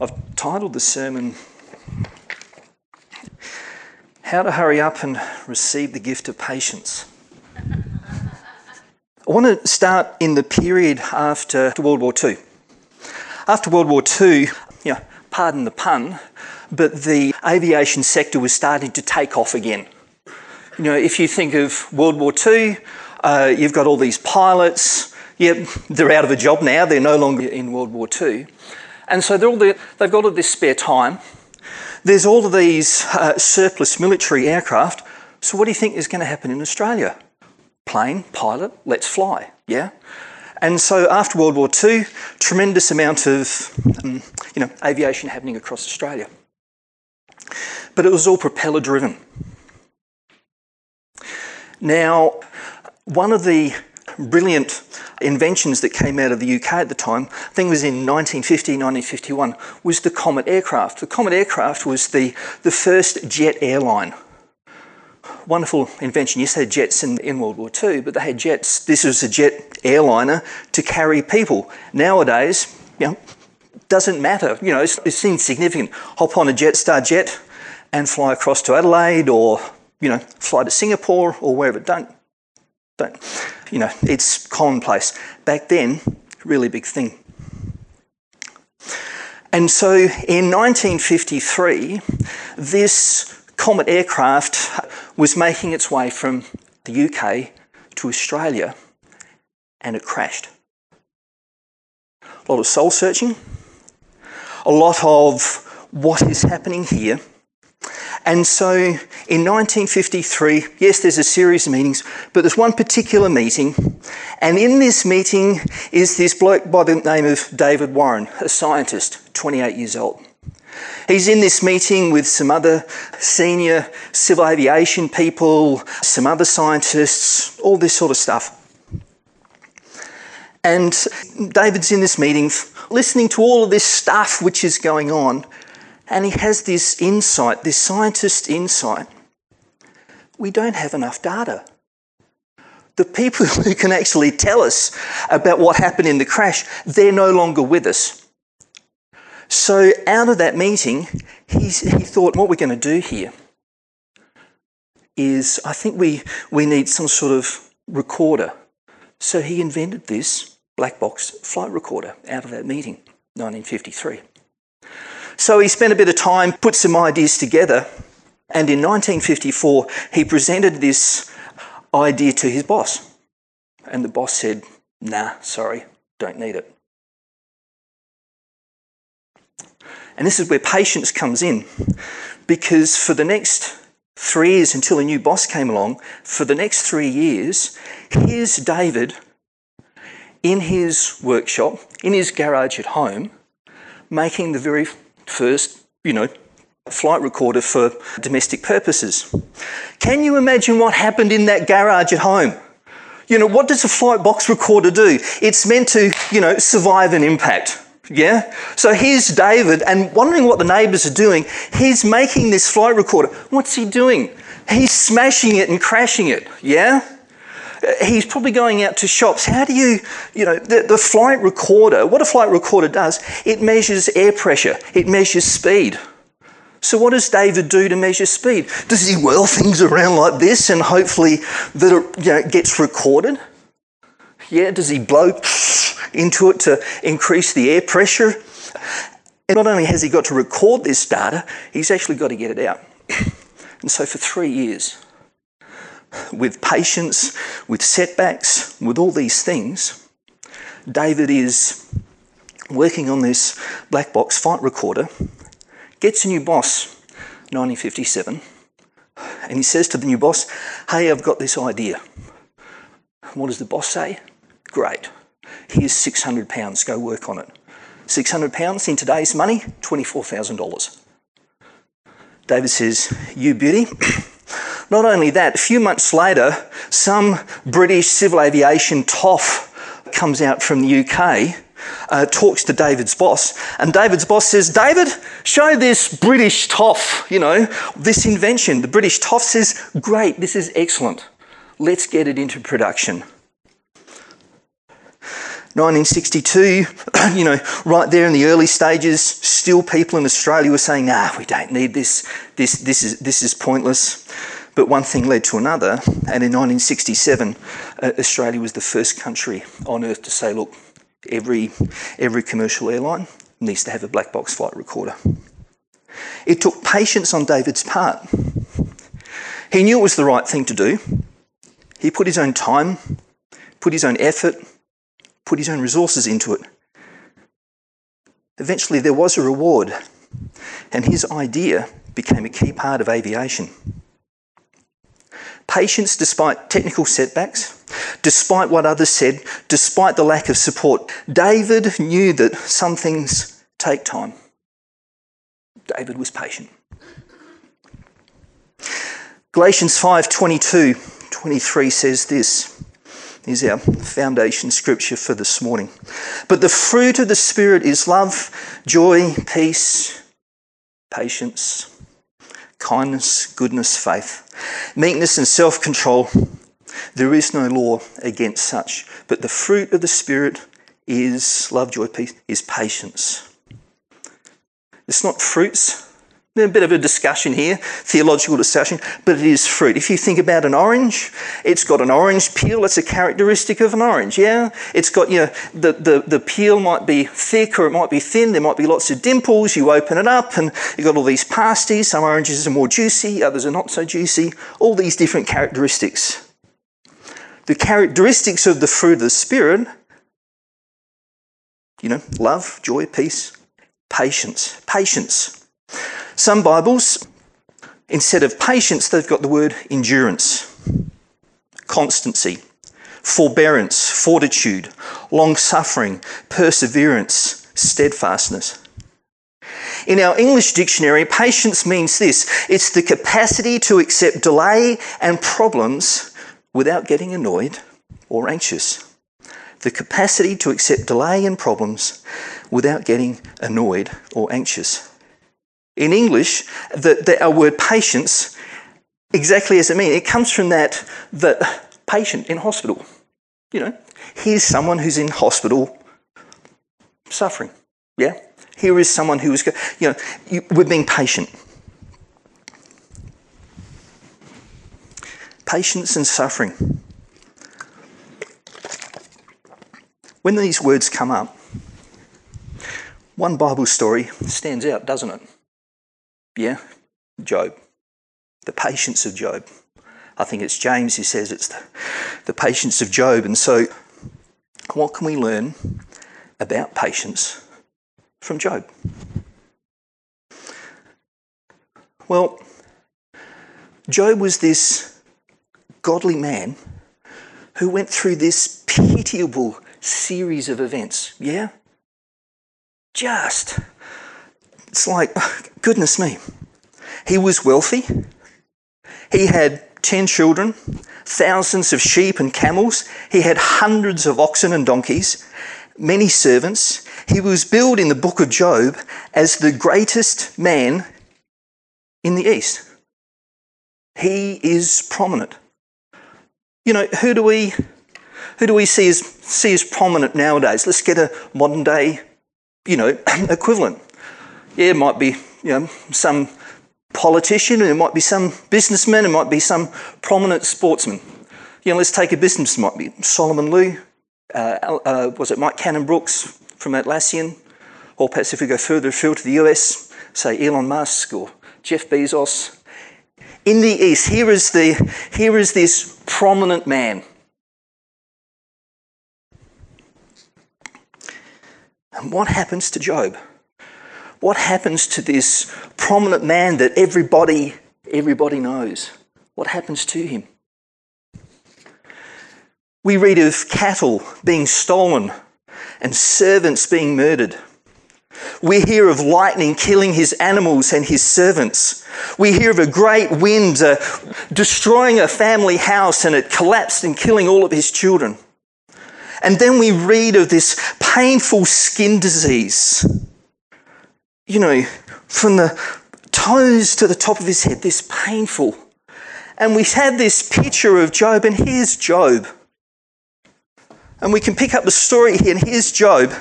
I've titled the sermon How to Hurry Up and Receive the Gift of Patience. I want to start in the period after World War II. After World War II, you know, pardon the pun, but the aviation sector was starting to take off again. You know, if you think of World War II, uh, you've got all these pilots. Yep, they're out of a job now. They're no longer in World War II. And so all the, they've got all this spare time. There's all of these uh, surplus military aircraft. So what do you think is going to happen in Australia? Plane, pilot, let's fly, yeah? And so after World War II, tremendous amount of um, you know, aviation happening across Australia. But it was all propeller driven. Now, one of the brilliant inventions that came out of the UK at the time, I think it was in 1950, 1951, was the Comet aircraft. The Comet aircraft was the, the first jet airline. Wonderful invention. Yes, they had jets in, in World War II, but they had jets. This was a jet airliner to carry people. Nowadays, you know, doesn't matter. You know, it's, it's insignificant. Hop on a Jetstar jet and fly across to Adelaide or, you know, fly to Singapore or wherever. Don't, don't you know, it's commonplace. Back then, really big thing. And so in 1953, this Comet aircraft was making its way from the UK to Australia and it crashed. A lot of soul searching, a lot of what is happening here and so in 1953, yes, there's a series of meetings, but there's one particular meeting. And in this meeting is this bloke by the name of David Warren, a scientist, 28 years old. He's in this meeting with some other senior civil aviation people, some other scientists, all this sort of stuff. And David's in this meeting listening to all of this stuff which is going on and he has this insight, this scientist insight. We don't have enough data. The people who can actually tell us about what happened in the crash, they're no longer with us. So, out of that meeting, he thought, what we're going to do here is I think we, we need some sort of recorder. So, he invented this black box flight recorder out of that meeting, 1953. So he spent a bit of time, put some ideas together, and in 1954 he presented this idea to his boss. And the boss said, Nah, sorry, don't need it. And this is where patience comes in, because for the next three years until a new boss came along, for the next three years, here's David in his workshop, in his garage at home, making the very first, you know, flight recorder for domestic purposes. Can you imagine what happened in that garage at home? You know, what does a flight box recorder do? It's meant to, you know, survive an impact. Yeah? So here's David, and wondering what the neighbours are doing. He's making this flight recorder. What's he doing? He's smashing it and crashing it. Yeah? He's probably going out to shops. How do you, you know, the, the flight recorder, what a flight recorder does, it measures air pressure, it measures speed. So, what does David do to measure speed? Does he whirl things around like this and hopefully that it you know, gets recorded? Yeah, does he blow into it to increase the air pressure? And not only has he got to record this data, he's actually got to get it out. And so, for three years, with patience, with setbacks, with all these things, David is working on this black box fight recorder, gets a new boss, 1957, and he says to the new boss, Hey, I've got this idea. What does the boss say? Great. Here's £600, go work on it. £600 in today's money, $24,000. David says, You beauty. Not only that, a few months later, some British civil aviation toff comes out from the UK, uh, talks to David's boss, and David's boss says, David, show this British toff, you know, this invention. The British toff says, Great, this is excellent. Let's get it into production. 1962, you know, right there in the early stages, still people in Australia were saying, nah, we don't need this, this, this, is, this is pointless. But one thing led to another, and in 1967, uh, Australia was the first country on earth to say, look, every, every commercial airline needs to have a black box flight recorder. It took patience on David's part. He knew it was the right thing to do. He put his own time, put his own effort, put his own resources into it. Eventually, there was a reward, and his idea became a key part of aviation. Patience despite technical setbacks, despite what others said, despite the lack of support. David knew that some things take time. David was patient. Galatians 5:22 23 says this. Is our foundation scripture for this morning. But the fruit of the Spirit is love, joy, peace, patience, kindness, goodness, faith, meekness, and self control. There is no law against such. But the fruit of the Spirit is love, joy, peace, is patience. It's not fruits. A bit of a discussion here, theological discussion, but it is fruit. If you think about an orange, it's got an orange peel. It's a characteristic of an orange, yeah? It's got, you know, the, the, the peel might be thick or it might be thin. There might be lots of dimples. You open it up and you've got all these pasties. Some oranges are more juicy, others are not so juicy. All these different characteristics. The characteristics of the fruit of the Spirit, you know, love, joy, peace, patience. Patience. Some Bibles, instead of patience, they've got the word endurance, constancy, forbearance, fortitude, long suffering, perseverance, steadfastness. In our English dictionary, patience means this it's the capacity to accept delay and problems without getting annoyed or anxious. The capacity to accept delay and problems without getting annoyed or anxious. In English, the, the, our word patience, exactly as it means, it comes from that, that patient in hospital. You know, here's someone who's in hospital suffering. Yeah? Here is someone who is, you know, you, we're being patient. Patience and suffering. When these words come up, one Bible story stands out, doesn't it? Yeah, Job. The patience of Job. I think it's James who says it's the, the patience of Job. And so, what can we learn about patience from Job? Well, Job was this godly man who went through this pitiable series of events. Yeah? Just it's like, goodness me. He was wealthy. He had 10 children, thousands of sheep and camels. He had hundreds of oxen and donkeys, many servants. He was billed in the book of Job as the greatest man in the East. He is prominent. You know, who do we who do we see as see as prominent nowadays? Let's get a modern day, you know, equivalent yeah, it might be you know, some politician, it might be some businessman, it might be some prominent sportsman. You know, let's take a business, might be Solomon Lew, uh, uh, was it Mike Cannon Brookes from Atlassian, or perhaps if we go further afield to the US, say Elon Musk or Jeff Bezos. In the East, here is, the, here is this prominent man. And what happens to Job? What happens to this prominent man that everybody, everybody knows? What happens to him? We read of cattle being stolen and servants being murdered. We hear of lightning killing his animals and his servants. We hear of a great wind uh, destroying a family house and it collapsed and killing all of his children. And then we read of this painful skin disease you know, from the toes to the top of his head, this painful. And we had this picture of Job, and here's Job. And we can pick up the story here, and here's Job,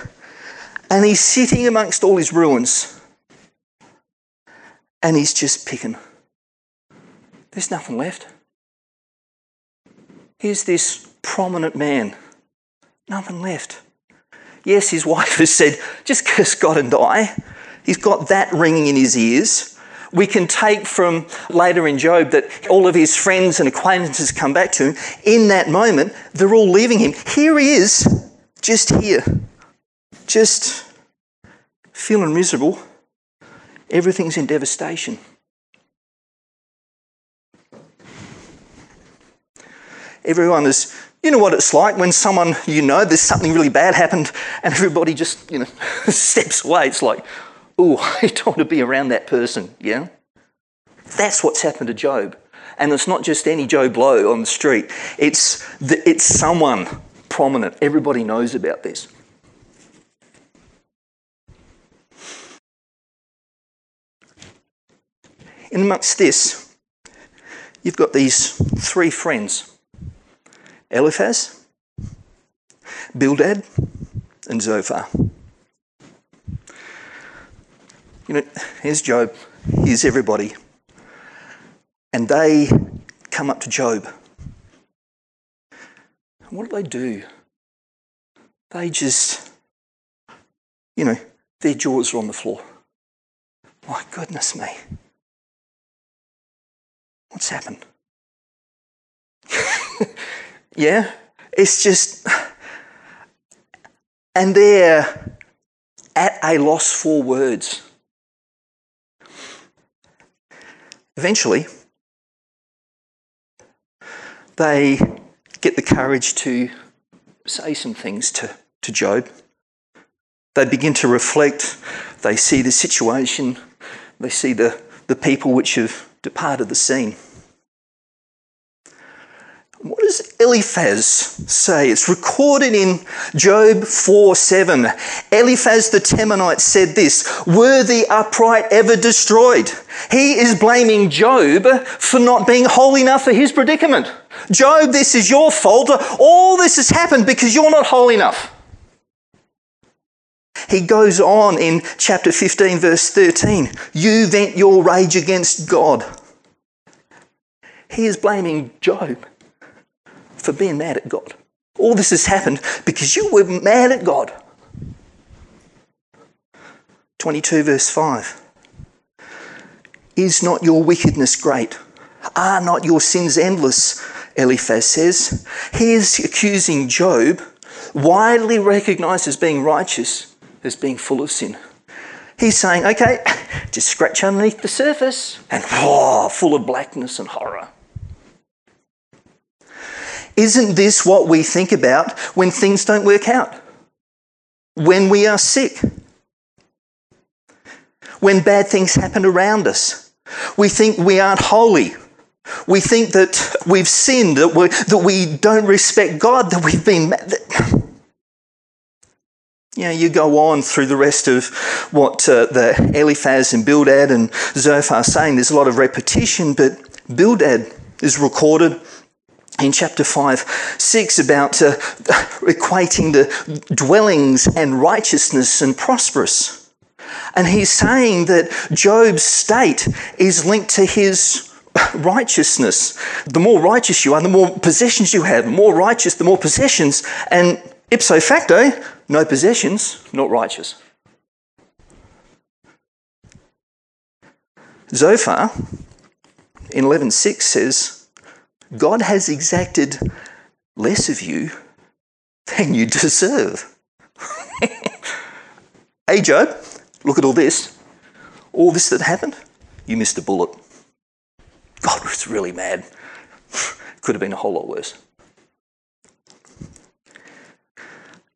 and he's sitting amongst all his ruins, and he's just picking. There's nothing left. Here's this prominent man, nothing left. Yes, his wife has said, just curse God and die. He's got that ringing in his ears. We can take from later in Job that all of his friends and acquaintances come back to him. In that moment, they're all leaving him. Here he is, just here, just feeling miserable. Everything's in devastation. Everyone is, you know what it's like when someone you know there's something really bad happened and everybody just, you know, steps away. It's like, oh, I don't want to be around that person, yeah? That's what's happened to Job. And it's not just any Joe Blow on the street, it's, the, it's someone prominent. Everybody knows about this. In amongst this, you've got these three friends Eliphaz, Bildad, and Zophar. You know, here's Job, here's everybody. And they come up to Job. And What do they do? They just, you know, their jaws are on the floor. My goodness me. What's happened? yeah? It's just. And they're at a loss for words. Eventually, they get the courage to say some things to, to Job. They begin to reflect, they see the situation, they see the, the people which have departed the scene. What does Eliphaz say? It's recorded in Job 4 7. Eliphaz the Temanite said this Were the upright ever destroyed? He is blaming Job for not being holy enough for his predicament. Job, this is your fault. All this has happened because you're not holy enough. He goes on in chapter 15, verse 13 You vent your rage against God. He is blaming Job for being mad at God. All this has happened because you were mad at God. 22, verse 5. Is not your wickedness great? Are not your sins endless? Eliphaz says. He is accusing Job, widely recognized as being righteous, as being full of sin. He's saying, okay, just scratch underneath the surface, and oh, full of blackness and horror. Isn't this what we think about when things don't work out? When we are sick? When bad things happen around us? We think we aren't holy. We think that we've sinned, that we, that we don't respect God, that we've been. That, you know, you go on through the rest of what uh, the Eliphaz and Bildad and Zophar are saying. There's a lot of repetition, but Bildad is recorded in chapter 5, 6 about uh, equating the dwellings and righteousness and prosperous. And he's saying that Job's state is linked to his righteousness. The more righteous you are, the more possessions you have. The more righteous, the more possessions. And ipso facto, no possessions, not righteous. Zophar in 11.6 says, God has exacted less of you than you deserve. hey, Job, look at all this. All this that happened, you missed a bullet. God was really mad. Could have been a whole lot worse.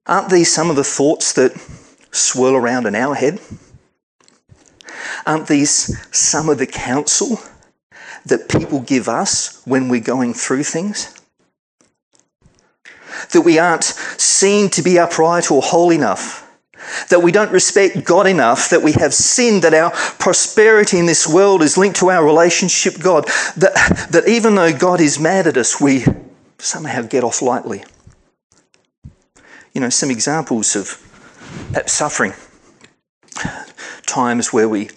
Aren't these some of the thoughts that swirl around in our head? Aren't these some of the counsel that people give us when we're going through things? That we aren't seen to be upright or whole enough? That we don't respect God enough, that we have sinned, that our prosperity in this world is linked to our relationship with God, that, that even though God is mad at us, we somehow get off lightly. you know, some examples of perhaps suffering, times where we,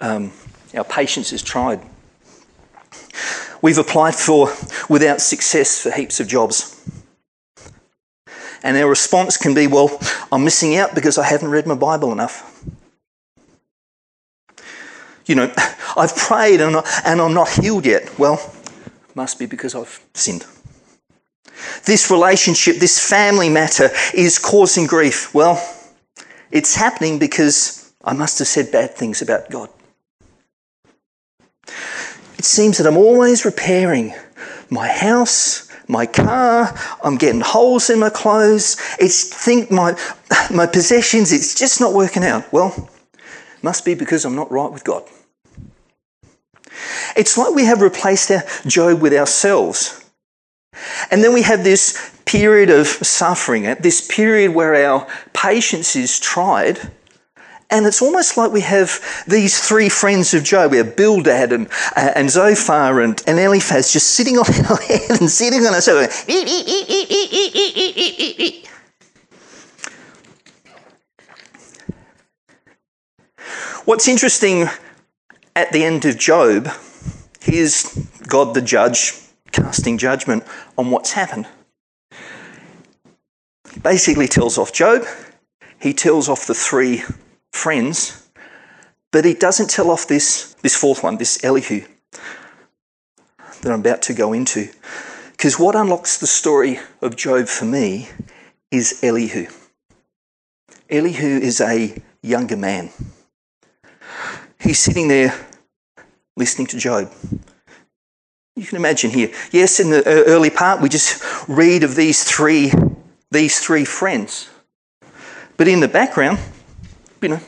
um, our patience is tried. We've applied for, without success, for heaps of jobs. And our response can be, well, I'm missing out because I haven't read my Bible enough. You know, I've prayed and, and I'm not healed yet. Well, must be because I've sinned. This relationship, this family matter is causing grief. Well, it's happening because I must have said bad things about God. It seems that I'm always repairing my house, my car, I'm getting holes in my clothes, it's think my my possessions, it's just not working out. Well, must be because I'm not right with God. It's like we have replaced our Job with ourselves. And then we have this period of suffering, this period where our patience is tried. And it's almost like we have these three friends of Job. We have Bildad and, uh, and Zophar and, and Eliphaz just sitting on our head and sitting on us. What's interesting at the end of Job, here's God the judge casting judgment on what's happened. He basically tells off Job, he tells off the three friends, but he doesn't tell off this, this fourth one, this Elihu, that I'm about to go into. Because what unlocks the story of Job for me is Elihu. Elihu is a younger man. He's sitting there listening to Job. You can imagine here. Yes, in the uh, early part, we just read of these three, these three friends. But in the background, you know,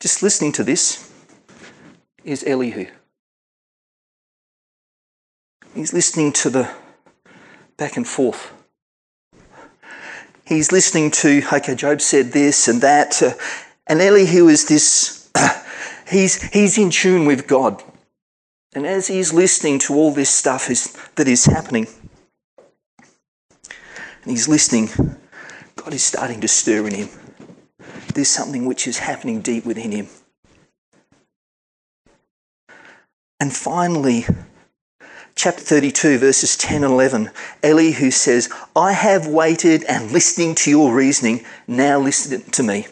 just listening to this is Elihu. He's listening to the back and forth. He's listening to, okay, Job said this and that. Uh, and Elihu is this, he's, he's in tune with God. And as he's listening to all this stuff is, that is happening, and he's listening, God is starting to stir in him. There's something which is happening deep within him. And finally, chapter 32, verses 10 and 11, Elihu says, I have waited and listening to your reasoning, now listen to me.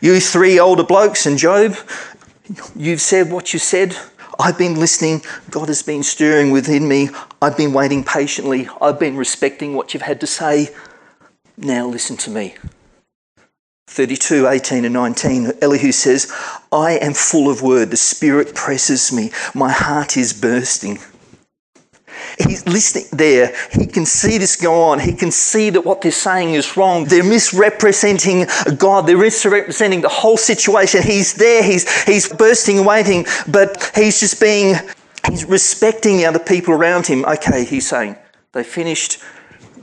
You three older blokes and Job, you've said what you said. I've been listening. God has been stirring within me. I've been waiting patiently. I've been respecting what you've had to say. Now listen to me. 32, 18 and 19, Elihu says, I am full of word. The Spirit presses me. My heart is bursting. He's listening there. He can see this go on. He can see that what they're saying is wrong. They're misrepresenting God. They're misrepresenting the whole situation. He's there. He's, he's bursting and waiting, but he's just being, he's respecting the other people around him. Okay, he's saying, they finished.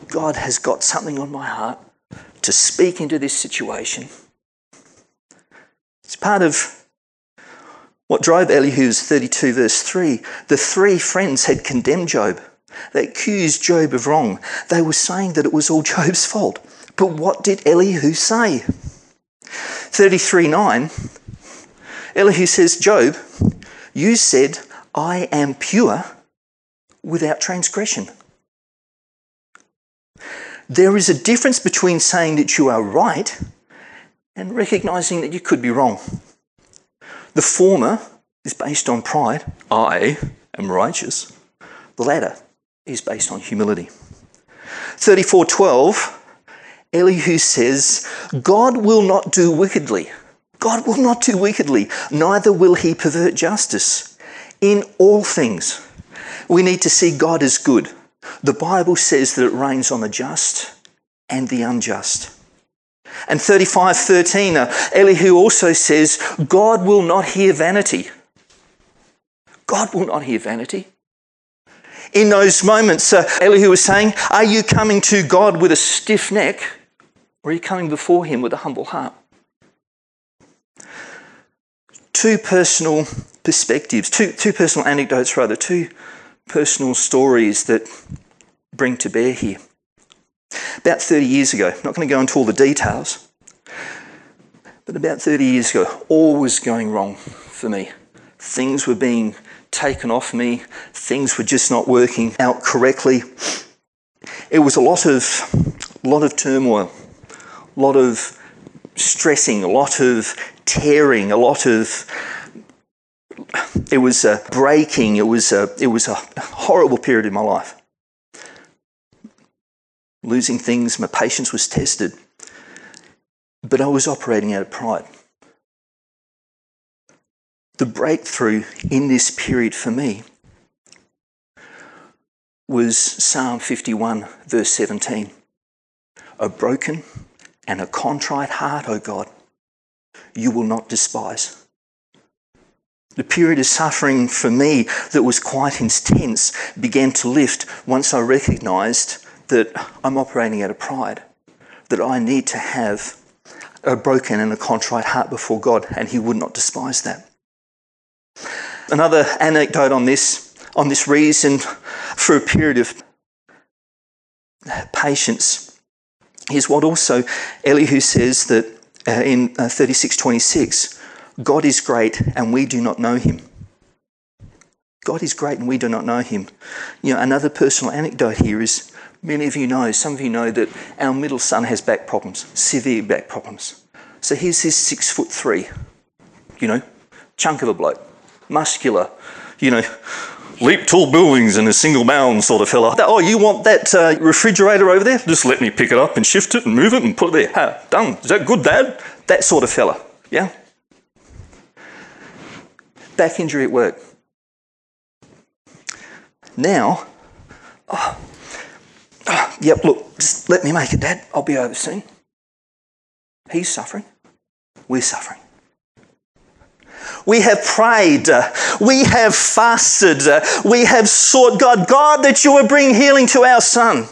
God has got something on my heart to speak into this situation. It's part of what drove Elihu's 32, verse 3, the three friends had condemned Job. They accused Job of wrong. They were saying that it was all Job's fault. But what did Elihu say? 33 9, Elihu says, Job, you said, I am pure without transgression. There is a difference between saying that you are right and recognizing that you could be wrong. The former is based on pride. I am righteous. The latter is based on humility. 34:12 Elihu says, God will not do wickedly. God will not do wickedly, neither will he pervert justice. In all things, we need to see God as good. The Bible says that it rains on the just and the unjust. And 35:13, uh, Elihu also says, God will not hear vanity. God will not hear vanity. In those moments, uh, Elihu was saying, Are you coming to God with a stiff neck, or are you coming before Him with a humble heart? Two personal perspectives, two, two personal anecdotes, rather, two personal stories that bring to bear here. About 30 years ago, not going to go into all the details, but about 30 years ago, all was going wrong for me. Things were being taken off me, things were just not working out correctly. It was a lot of, lot of turmoil, a lot of stressing, a lot of tearing, a lot of it was a breaking, it was a, it was a horrible period in my life. Losing things, my patience was tested, but I was operating out of pride. The breakthrough in this period for me was Psalm 51, verse 17. A broken and a contrite heart, O God, you will not despise. The period of suffering for me that was quite intense began to lift once I recognised that I'm operating out of pride, that I need to have a broken and a contrite heart before God, and He would not despise that. Another anecdote on this, on this reason for a period of patience is what also Elihu says that uh, in uh, 3626 God is great and we do not know him. God is great and we do not know him. You know, another personal anecdote here is many of you know, some of you know that our middle son has back problems, severe back problems. So here's this six foot three, you know, chunk of a bloke, muscular, you know, leap tall buildings in a single bound sort of fella. Oh, you want that uh, refrigerator over there? Just let me pick it up and shift it and move it and put it there. Ha, done. Is that good, Dad? That sort of fella. Yeah? Back injury at work. Now, oh, oh, yep, look, just let me make it, Dad. I'll be over soon. He's suffering. We're suffering. We have prayed. We have fasted. We have sought God, God, that you would bring healing to our son.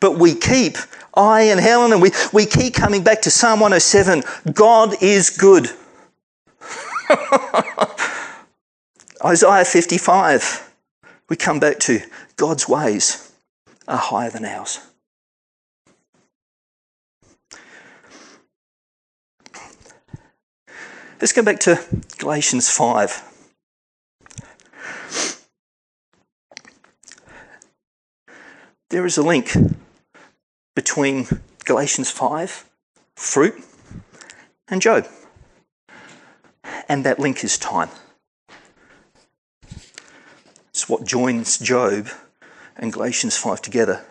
But we keep, I and Helen, and we, we keep coming back to Psalm 107 God is good. Isaiah 55, we come back to God's ways are higher than ours. Let's go back to Galatians 5. There is a link between Galatians 5, fruit, and Job. And that link is time. What joins Job and Galatians 5 together.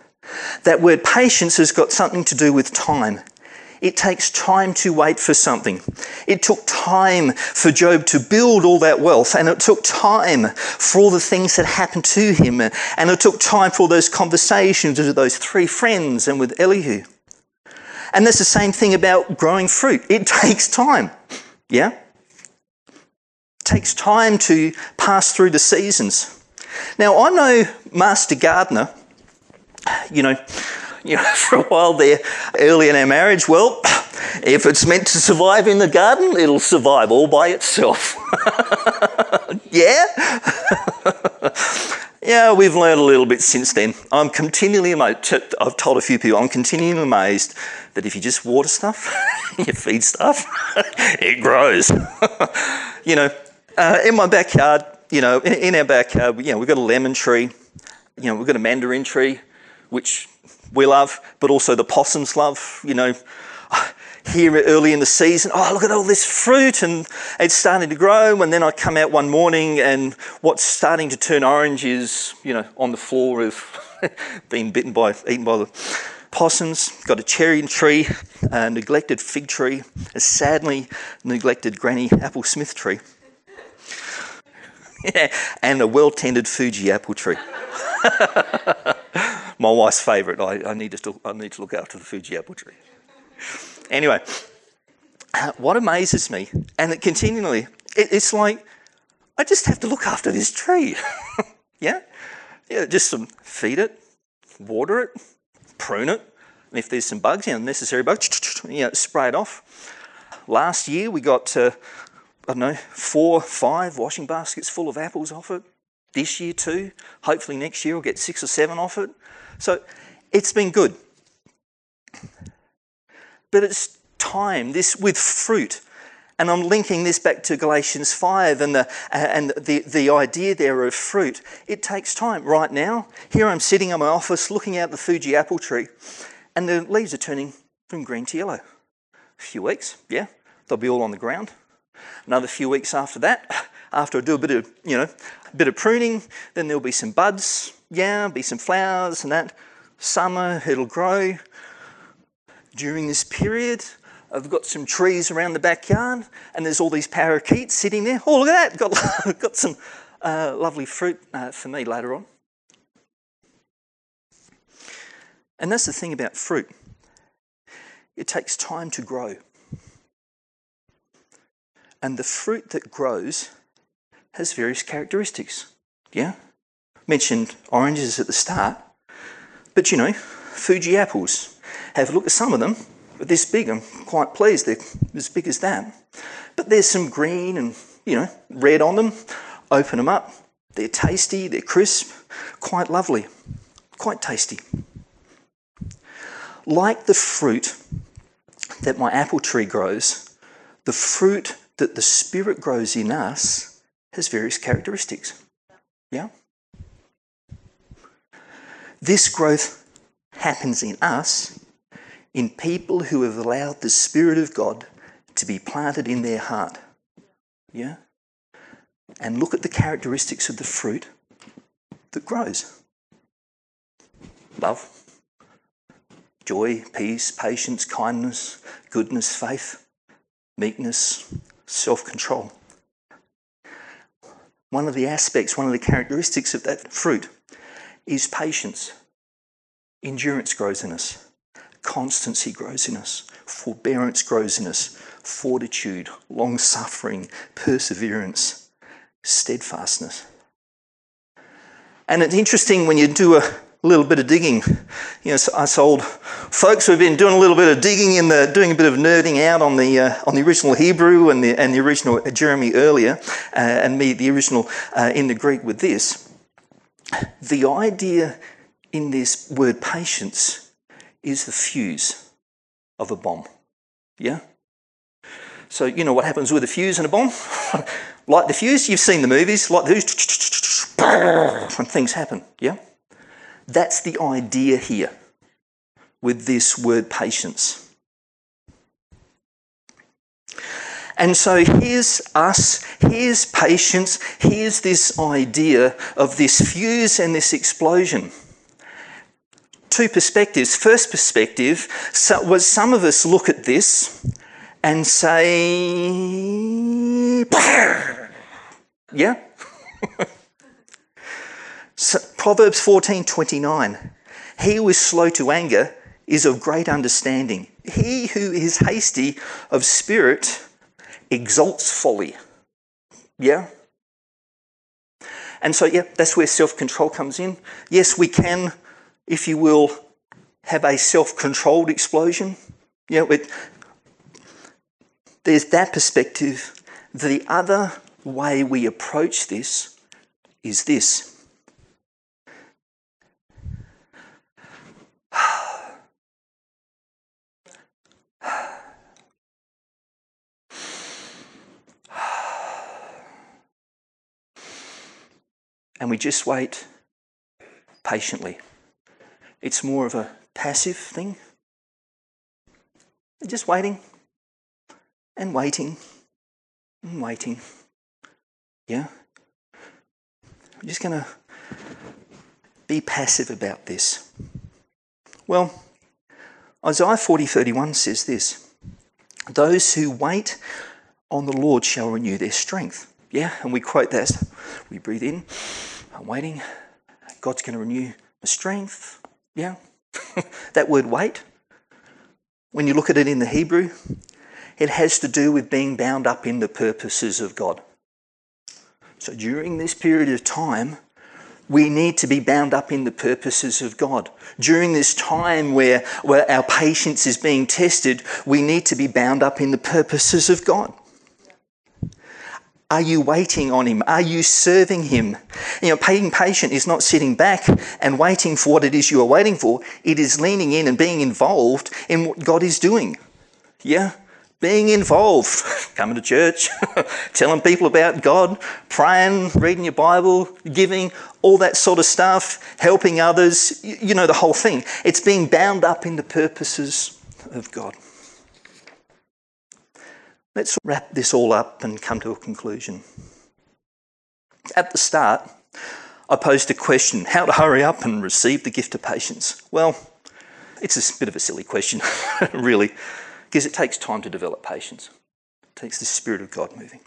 That word patience has got something to do with time. It takes time to wait for something. It took time for Job to build all that wealth, and it took time for all the things that happened to him, and it took time for those conversations with those three friends and with Elihu. And that's the same thing about growing fruit. It takes time. Yeah? It takes time to pass through the seasons. Now, I'm no master gardener, you know, you know, for a while there, early in our marriage, well, if it's meant to survive in the garden, it'll survive all by itself. yeah? yeah, we've learned a little bit since then. I'm continually amazed, I've told a few people, I'm continually amazed that if you just water stuff, you feed stuff, it grows. you know, uh, in my backyard, you know, in, in our backyard, you know, we've got a lemon tree, you know, we've got a mandarin tree, which we love, but also the possums love, you know. Here early in the season, oh, look at all this fruit, and it's starting to grow. And then I come out one morning, and what's starting to turn orange is, you know, on the floor of being bitten by, eaten by the possums. Got a cherry tree, a neglected fig tree, a sadly neglected Granny Apple Smith tree and a well tended Fuji apple tree. My wife's favourite. I, I, need to I need to look after the Fuji apple tree. Anyway, what amazes me, and it continually, it, it's like I just have to look after this tree. yeah, yeah, just some feed it, water it, prune it, and if there's some bugs, you know, necessary bugs, you know, spray it off. Last year we got. Uh, I don't know, four, five washing baskets full of apples off it. This year too. Hopefully next year we'll get six or seven off it. So it's been good. but it's time. This with fruit. And I'm linking this back to Galatians 5 and, the, and the, the idea there of fruit. It takes time. Right now, here I'm sitting in my office looking out the Fuji apple tree, and the leaves are turning from green to yellow. A few weeks, yeah, they'll be all on the ground. Another few weeks after that, after I do a bit of, you know, a bit of pruning, then there'll be some buds, yeah, be some flowers and that. Summer, it'll grow. During this period, I've got some trees around the backyard, and there's all these parakeets sitting there. Oh, look at that! Got got some uh, lovely fruit uh, for me later on. And that's the thing about fruit. It takes time to grow. And the fruit that grows has various characteristics. Yeah? Mentioned oranges at the start, but you know, Fuji apples. Have a look at some of them this big. I'm quite pleased they're as big as that. But there's some green and, you know, red on them. Open them up. They're tasty, they're crisp, quite lovely, quite tasty. Like the fruit that my apple tree grows, the fruit that the Spirit grows in us has various characteristics. Yeah? This growth happens in us in people who have allowed the Spirit of God to be planted in their heart. Yeah? And look at the characteristics of the fruit that grows love, joy, peace, patience, kindness, goodness, faith, meekness, self control. One of the aspects, one of the characteristics of that fruit is patience. Endurance grows in us. Constancy grows in us, forbearance grows in us, fortitude, long suffering, perseverance, steadfastness. And it's interesting when you do a little bit of digging. You know, us old folks who've been doing a little bit of digging in the, doing a bit of nerding out on the uh, on the original Hebrew and the and the original Jeremy earlier, uh, and me the original uh, in the Greek with this. The idea in this word patience is the fuse of a bomb. Yeah? So, you know what happens with a fuse and a bomb? Light the fuse, you've seen the movies, light the fuse, and things happen. Yeah? That's the idea here with this word patience. And so here's us, here's patience, here's this idea of this fuse and this explosion two perspectives. First perspective was some of us look at this and say, yeah? Proverbs 14:29. He who is slow to anger is of great understanding. He who is hasty of spirit exalts folly. Yeah? And so, yeah, that's where self control comes in. Yes, we can if you will, have a self controlled explosion. Yeah, it, there's that perspective. The other way we approach this is this. And we just wait patiently. It's more of a passive thing. Just waiting and waiting and waiting. Yeah? I'm just going to be passive about this. Well, Isaiah 40 31 says this Those who wait on the Lord shall renew their strength. Yeah, and we quote that. We breathe in, I'm waiting. God's going to renew my strength. Yeah? that word wait, when you look at it in the Hebrew, it has to do with being bound up in the purposes of God. So during this period of time, we need to be bound up in the purposes of God. During this time where, where our patience is being tested, we need to be bound up in the purposes of God. Are you waiting on Him? Are you serving Him? You know, being patient is not sitting back and waiting for what it is you are waiting for. It is leaning in and being involved in what God is doing. Yeah? Being involved, coming to church, telling people about God, praying, reading your Bible, giving, all that sort of stuff, helping others, you know, the whole thing. It's being bound up in the purposes of God. Let's wrap this all up and come to a conclusion. At the start, I posed a question how to hurry up and receive the gift of patience. Well, it's a bit of a silly question, really, because it takes time to develop patience. It takes the Spirit of God moving.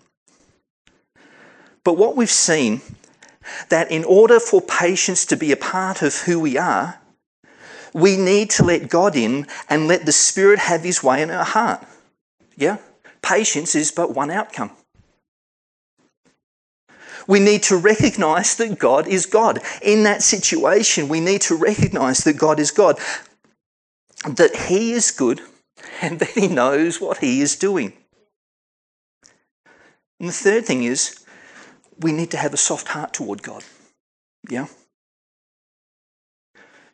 But what we've seen that in order for patience to be a part of who we are, we need to let God in and let the Spirit have His way in our heart. Yeah? Patience is but one outcome. We need to recognize that God is God. In that situation, we need to recognize that God is God, that He is good, and that He knows what He is doing. And the third thing is, we need to have a soft heart toward God. Yeah?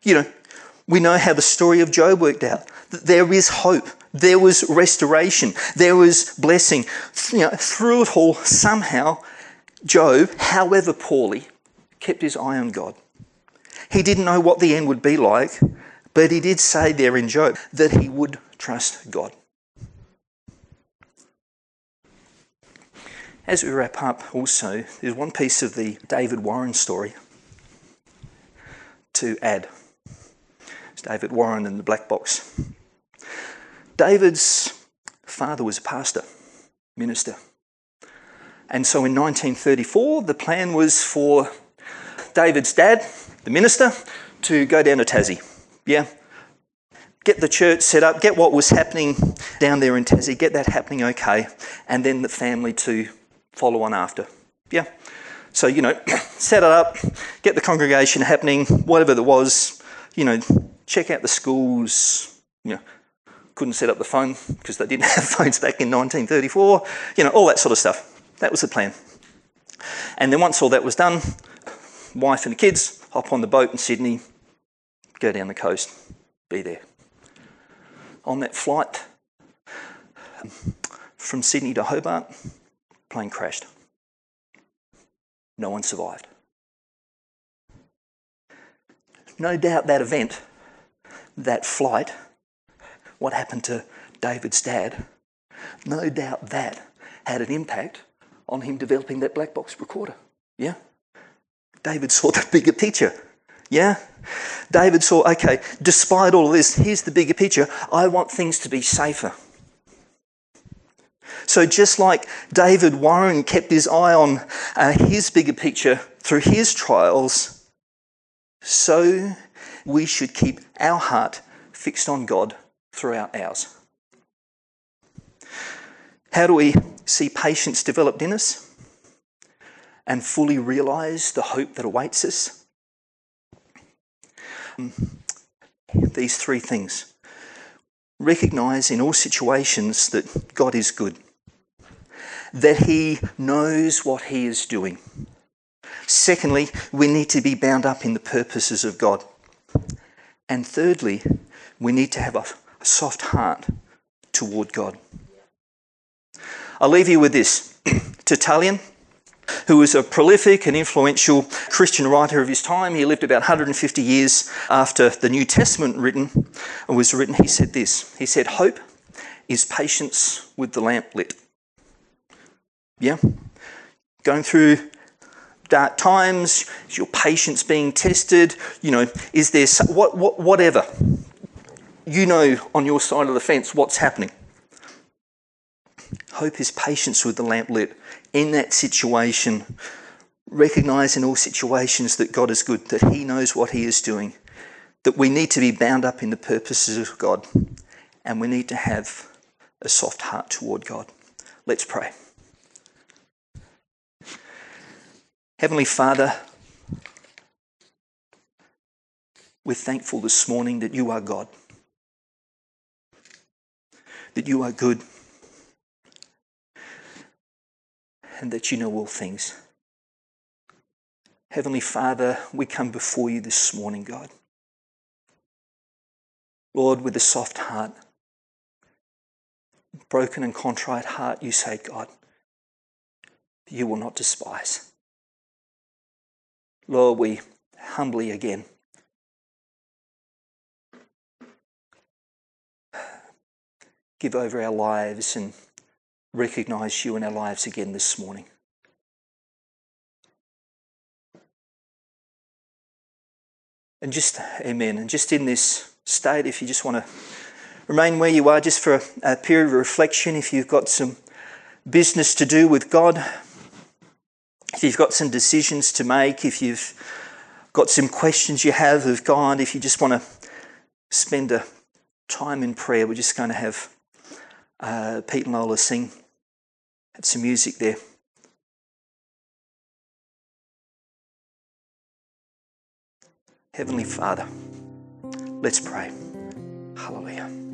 You know, we know how the story of Job worked out. That there is hope. There was restoration. There was blessing. You know, through it all, somehow, Job, however poorly, kept his eye on God. He didn't know what the end would be like, but he did say there in Job that he would trust God. As we wrap up, also, there's one piece of the David Warren story to add. It's David Warren and the black box. David's father was a pastor, minister. And so in 1934, the plan was for David's dad, the minister, to go down to Tassie. Yeah? Get the church set up, get what was happening down there in Tassie, get that happening okay, and then the family to follow on after. Yeah? So, you know, set it up, get the congregation happening, whatever there was, you know, check out the schools, you know, couldn't set up the phone because they didn't have phones back in 1934, you know, all that sort of stuff. That was the plan. And then once all that was done, wife and the kids hop on the boat in Sydney, go down the coast, be there. On that flight from Sydney to Hobart, plane crashed. No one survived. No doubt that event, that flight, what happened to David's dad, no doubt that had an impact on him developing that black box recorder. Yeah? David saw the bigger picture. Yeah? David saw, okay, despite all of this, here's the bigger picture. I want things to be safer. So, just like David Warren kept his eye on uh, his bigger picture through his trials, so we should keep our heart fixed on God throughout ours. How do we see patience developed in us and fully realize the hope that awaits us? Um, these three things. Recognize in all situations that God is good, that He knows what He is doing. Secondly, we need to be bound up in the purposes of God. And thirdly, we need to have a, soft heart toward God. I'll leave you with this. Tertullian, who was a prolific and influential Christian writer of his time, he lived about 150 years after the New Testament written was written. He said this. He said, "Hope is patience with the lamp lit." Yeah, going through dark times, is your patience being tested? You know, is there what, what whatever? You know, on your side of the fence, what's happening. Hope is patience with the lamp lit. In that situation, recognize in all situations that God is good, that He knows what He is doing, that we need to be bound up in the purposes of God, and we need to have a soft heart toward God. Let's pray. Heavenly Father, we're thankful this morning that you are God, that you are good and that you know all things. Heavenly Father, we come before you this morning, God. Lord, with a soft heart, broken and contrite heart, you say, God, you will not despise. Lord, we humbly again give over our lives and recognize you in our lives again this morning. And just, amen. And just in this state, if you just want to remain where you are just for a, a period of reflection, if you've got some business to do with God, if you've got some decisions to make, if you've got some questions you have of God, if you just want to spend a time in prayer, we're just going to have uh, Pete and Lola sing, have some music there. Heavenly Father, let's pray. Hallelujah.